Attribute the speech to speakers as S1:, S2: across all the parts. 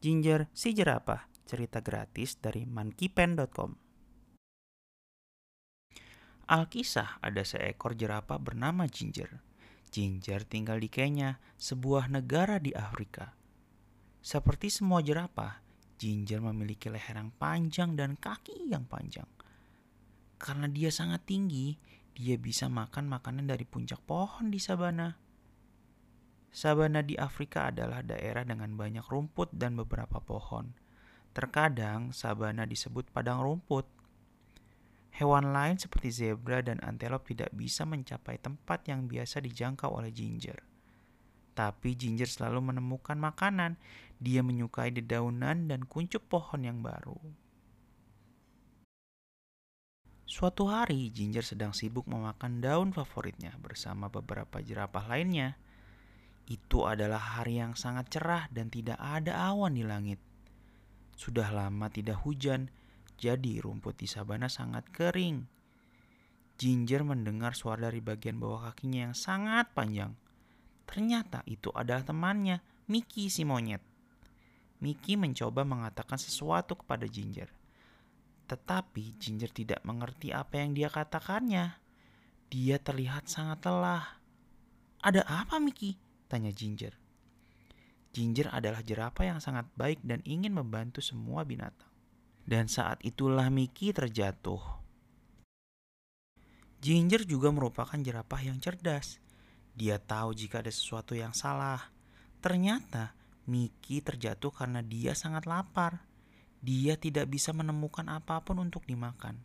S1: Ginger si jerapah, cerita gratis dari monkeypen.com. Alkisah ada seekor jerapah bernama Ginger. Ginger tinggal di Kenya, sebuah negara di Afrika. Seperti semua jerapah, Ginger memiliki leher yang panjang dan kaki yang panjang. Karena dia sangat tinggi, dia bisa makan makanan dari puncak pohon di sabana. Sabana di Afrika adalah daerah dengan banyak rumput dan beberapa pohon. Terkadang sabana disebut padang rumput. Hewan lain seperti zebra dan antelop tidak bisa mencapai tempat yang biasa dijangkau oleh Ginger. Tapi Ginger selalu menemukan makanan. Dia menyukai dedaunan dan kuncup pohon yang baru. Suatu hari, Ginger sedang sibuk memakan daun favoritnya bersama beberapa jerapah lainnya. Itu adalah hari yang sangat cerah dan tidak ada awan di langit. Sudah lama tidak hujan, jadi rumput di sabana sangat kering. Ginger mendengar suara dari bagian bawah kakinya yang sangat panjang. Ternyata itu adalah temannya, Mickey si monyet. Mickey mencoba mengatakan sesuatu kepada Ginger. Tetapi Ginger tidak mengerti apa yang dia katakannya. Dia terlihat sangat lelah. Ada apa Mickey? Tanya Ginger. Ginger adalah jerapah yang sangat baik dan ingin membantu semua binatang. Dan saat itulah Mickey terjatuh. Ginger juga merupakan jerapah yang cerdas. Dia tahu jika ada sesuatu yang salah. Ternyata Mickey terjatuh karena dia sangat lapar. Dia tidak bisa menemukan apa pun untuk dimakan.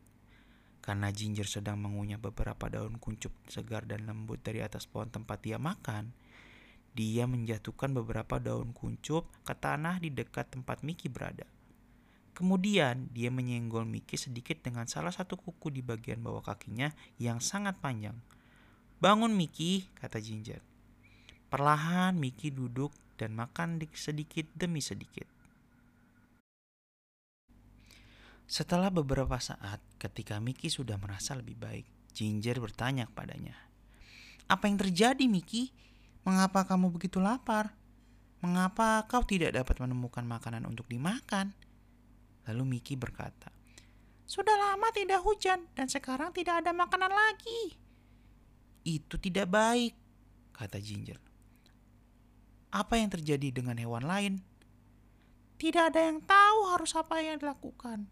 S1: Karena Ginger sedang mengunyah beberapa daun kuncup segar dan lembut dari atas pohon tempat dia makan, dia menjatuhkan beberapa daun kuncup ke tanah di dekat tempat Mickey berada. Kemudian dia menyenggol Mickey sedikit dengan salah satu kuku di bagian bawah kakinya yang sangat panjang. Bangun Mickey, kata Ginger. Perlahan Mickey duduk dan makan sedikit demi sedikit. Setelah beberapa saat, ketika Mickey sudah merasa lebih baik, Ginger bertanya kepadanya, "Apa yang terjadi, Mickey? Mengapa kamu begitu lapar? Mengapa kau tidak dapat menemukan makanan untuk dimakan? Lalu Miki berkata, Sudah lama tidak hujan dan sekarang tidak ada makanan lagi. Itu tidak baik, kata Ginger. Apa yang terjadi dengan hewan lain? Tidak ada yang tahu harus apa yang dilakukan,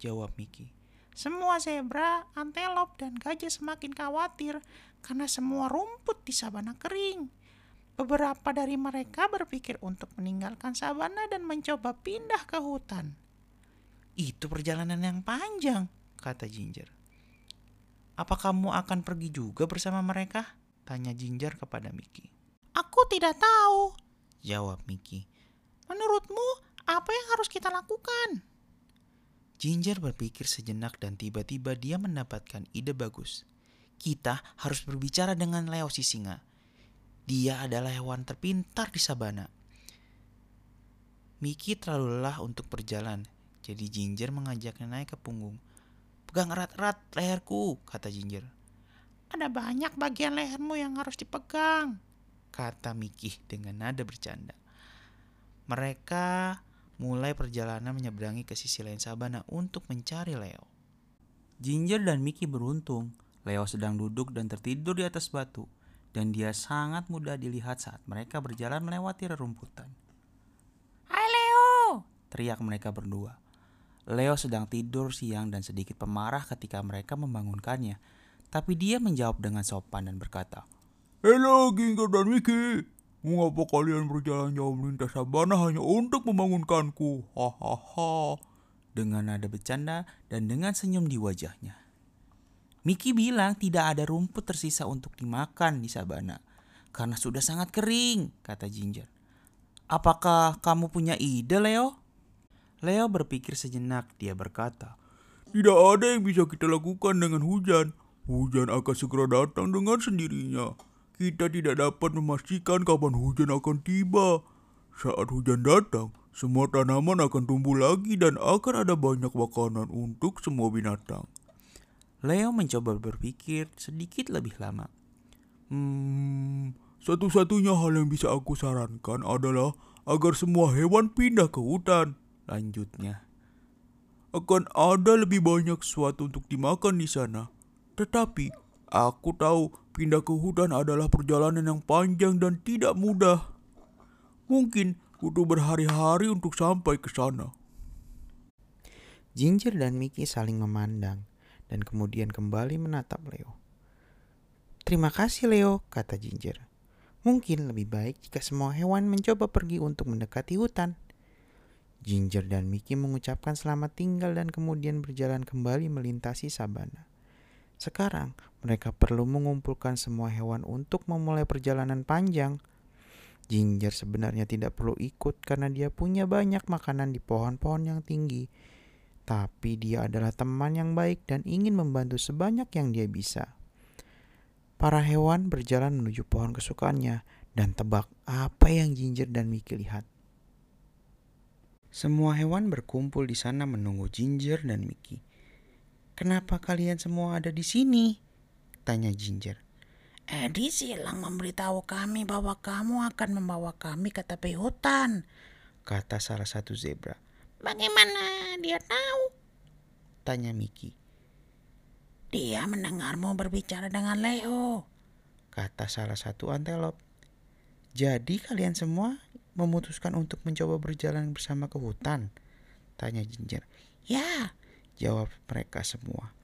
S1: jawab Miki. Semua zebra, antelop, dan gajah semakin khawatir karena semua rumput di sabana kering. Beberapa dari mereka berpikir untuk meninggalkan sabana dan mencoba pindah ke hutan. Itu perjalanan yang panjang, kata Ginger. Apa kamu akan pergi juga bersama mereka? Tanya Ginger kepada Mickey. Aku tidak tahu, jawab Mickey. Menurutmu, apa yang harus kita lakukan? Ginger berpikir sejenak dan tiba-tiba dia mendapatkan ide bagus. Kita harus berbicara dengan Leo si singa. Dia adalah hewan terpintar di sabana. Mickey terlalu lelah untuk berjalan, jadi Ginger mengajaknya naik ke punggung. Pegang erat-erat leherku, kata Ginger. Ada banyak bagian lehermu yang harus dipegang, kata Mickey dengan nada bercanda. Mereka mulai perjalanan menyeberangi ke sisi lain sabana untuk mencari Leo. Ginger dan Mickey beruntung. Leo sedang duduk dan tertidur di atas batu dan dia sangat mudah dilihat saat mereka berjalan melewati rerumputan. Hai Leo! teriak mereka berdua. Leo sedang tidur siang dan sedikit pemarah ketika mereka membangunkannya, tapi dia menjawab dengan sopan dan berkata,
S2: Halo Ginger dan Mickey, mengapa kalian berjalan jauh melintas sabana hanya untuk membangunkanku? Hahaha.
S1: Dengan nada bercanda dan dengan senyum di wajahnya. Miki bilang tidak ada rumput tersisa untuk dimakan di sabana karena sudah sangat kering, kata Ginger. Apakah kamu punya ide, Leo? Leo berpikir sejenak, dia berkata,
S2: Tidak ada yang bisa kita lakukan dengan hujan. Hujan akan segera datang dengan sendirinya. Kita tidak dapat memastikan kapan hujan akan tiba. Saat hujan datang, semua tanaman akan tumbuh lagi dan akan ada banyak makanan untuk semua binatang.
S1: Leo mencoba berpikir sedikit lebih lama.
S2: Hmm, satu-satunya hal yang bisa aku sarankan adalah agar semua hewan pindah ke hutan.
S1: Lanjutnya,
S2: Akan ada lebih banyak sesuatu untuk dimakan di sana. Tetapi aku tahu pindah ke hutan adalah perjalanan yang panjang dan tidak mudah. Mungkin butuh berhari-hari untuk sampai ke sana.
S1: Ginger dan Mickey saling memandang dan kemudian kembali menatap Leo. Terima kasih Leo, kata Ginger. Mungkin lebih baik jika semua hewan mencoba pergi untuk mendekati hutan. Ginger dan Mickey mengucapkan selamat tinggal dan kemudian berjalan kembali melintasi sabana. Sekarang mereka perlu mengumpulkan semua hewan untuk memulai perjalanan panjang. Ginger sebenarnya tidak perlu ikut karena dia punya banyak makanan di pohon-pohon yang tinggi. Tapi dia adalah teman yang baik dan ingin membantu sebanyak yang dia bisa. Para hewan berjalan menuju pohon kesukaannya dan tebak apa yang Ginger dan Mickey lihat. Semua hewan berkumpul di sana menunggu Ginger dan Mickey. Kenapa kalian semua ada di sini? Tanya Ginger.
S3: Eddie silang memberitahu kami bahwa kamu akan membawa kami ke tepi hutan.
S1: Kata salah satu zebra.
S3: Bagaimana dia tahu?
S1: Tanya Mickey.
S3: Dia mendengarmu berbicara dengan Leo.
S1: Kata salah satu antelop. Jadi kalian semua memutuskan untuk mencoba berjalan bersama ke hutan? Tanya Ginger.
S3: Ya,
S1: Jawab mereka semua.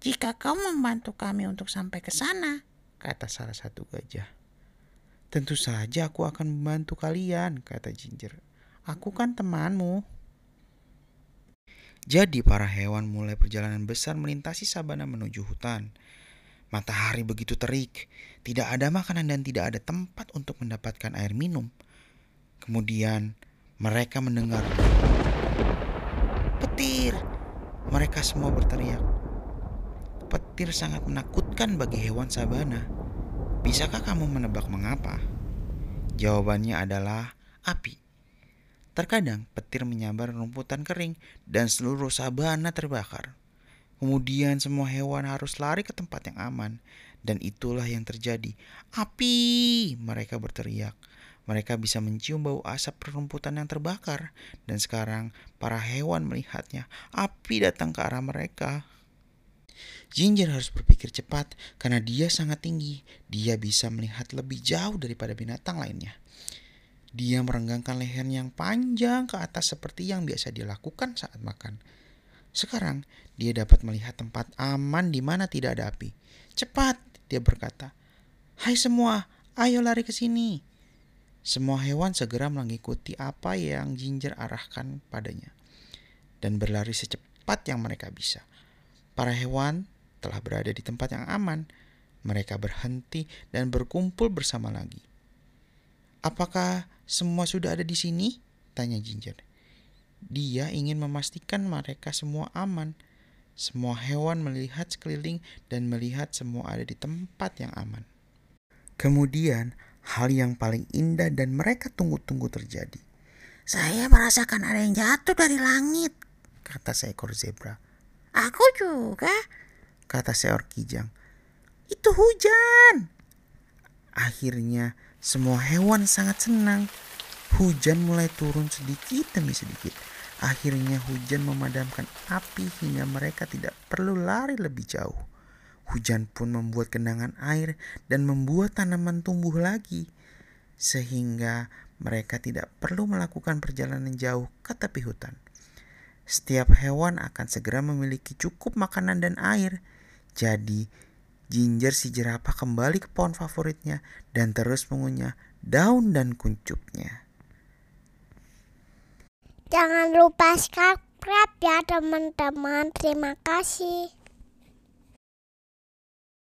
S3: jika kau membantu kami untuk sampai ke sana.
S1: Kata salah satu gajah. Tentu saja aku akan membantu kalian, kata Ginger. Aku kan temanmu. Jadi para hewan mulai perjalanan besar melintasi sabana menuju hutan. Matahari begitu terik, tidak ada makanan dan tidak ada tempat untuk mendapatkan air minum. Kemudian mereka mendengar petir. Mereka semua berteriak. Petir sangat menakutkan bagi hewan sabana. Bisakah kamu menebak mengapa? Jawabannya adalah api. Terkadang petir menyambar rumputan kering dan seluruh sabana terbakar. Kemudian semua hewan harus lari ke tempat yang aman dan itulah yang terjadi. Api! Mereka berteriak. Mereka bisa mencium bau asap perumputan yang terbakar dan sekarang para hewan melihatnya. Api datang ke arah mereka. Ginger harus berpikir cepat karena dia sangat tinggi. Dia bisa melihat lebih jauh daripada binatang lainnya. Dia merenggangkan lehernya yang panjang ke atas seperti yang biasa dia lakukan saat makan. Sekarang dia dapat melihat tempat aman di mana tidak ada api. Cepat, dia berkata. Hai semua, ayo lari ke sini. Semua hewan segera mengikuti apa yang Ginger arahkan padanya dan berlari secepat yang mereka bisa. Para hewan telah berada di tempat yang aman. Mereka berhenti dan berkumpul bersama lagi. Apakah semua sudah ada di sini? Tanya Ginger. Dia ingin memastikan mereka semua aman. Semua hewan melihat sekeliling dan melihat semua ada di tempat yang aman. Kemudian, hal yang paling indah dan mereka tunggu-tunggu terjadi.
S3: Saya merasakan ada yang jatuh dari langit.
S1: Kata seekor zebra.
S3: Aku juga.
S1: Kata seekor kijang. Itu hujan. Akhirnya, semua hewan sangat senang. Hujan mulai turun sedikit demi sedikit. Akhirnya hujan memadamkan api hingga mereka tidak perlu lari lebih jauh. Hujan pun membuat genangan air dan membuat tanaman tumbuh lagi. Sehingga mereka tidak perlu melakukan perjalanan jauh ke tepi hutan. Setiap hewan akan segera memiliki cukup makanan dan air. Jadi, Ginger si jerapah kembali ke pohon favoritnya dan terus mengunyah daun dan kuncupnya.
S4: Jangan lupa subscribe ya teman-teman. Terima kasih.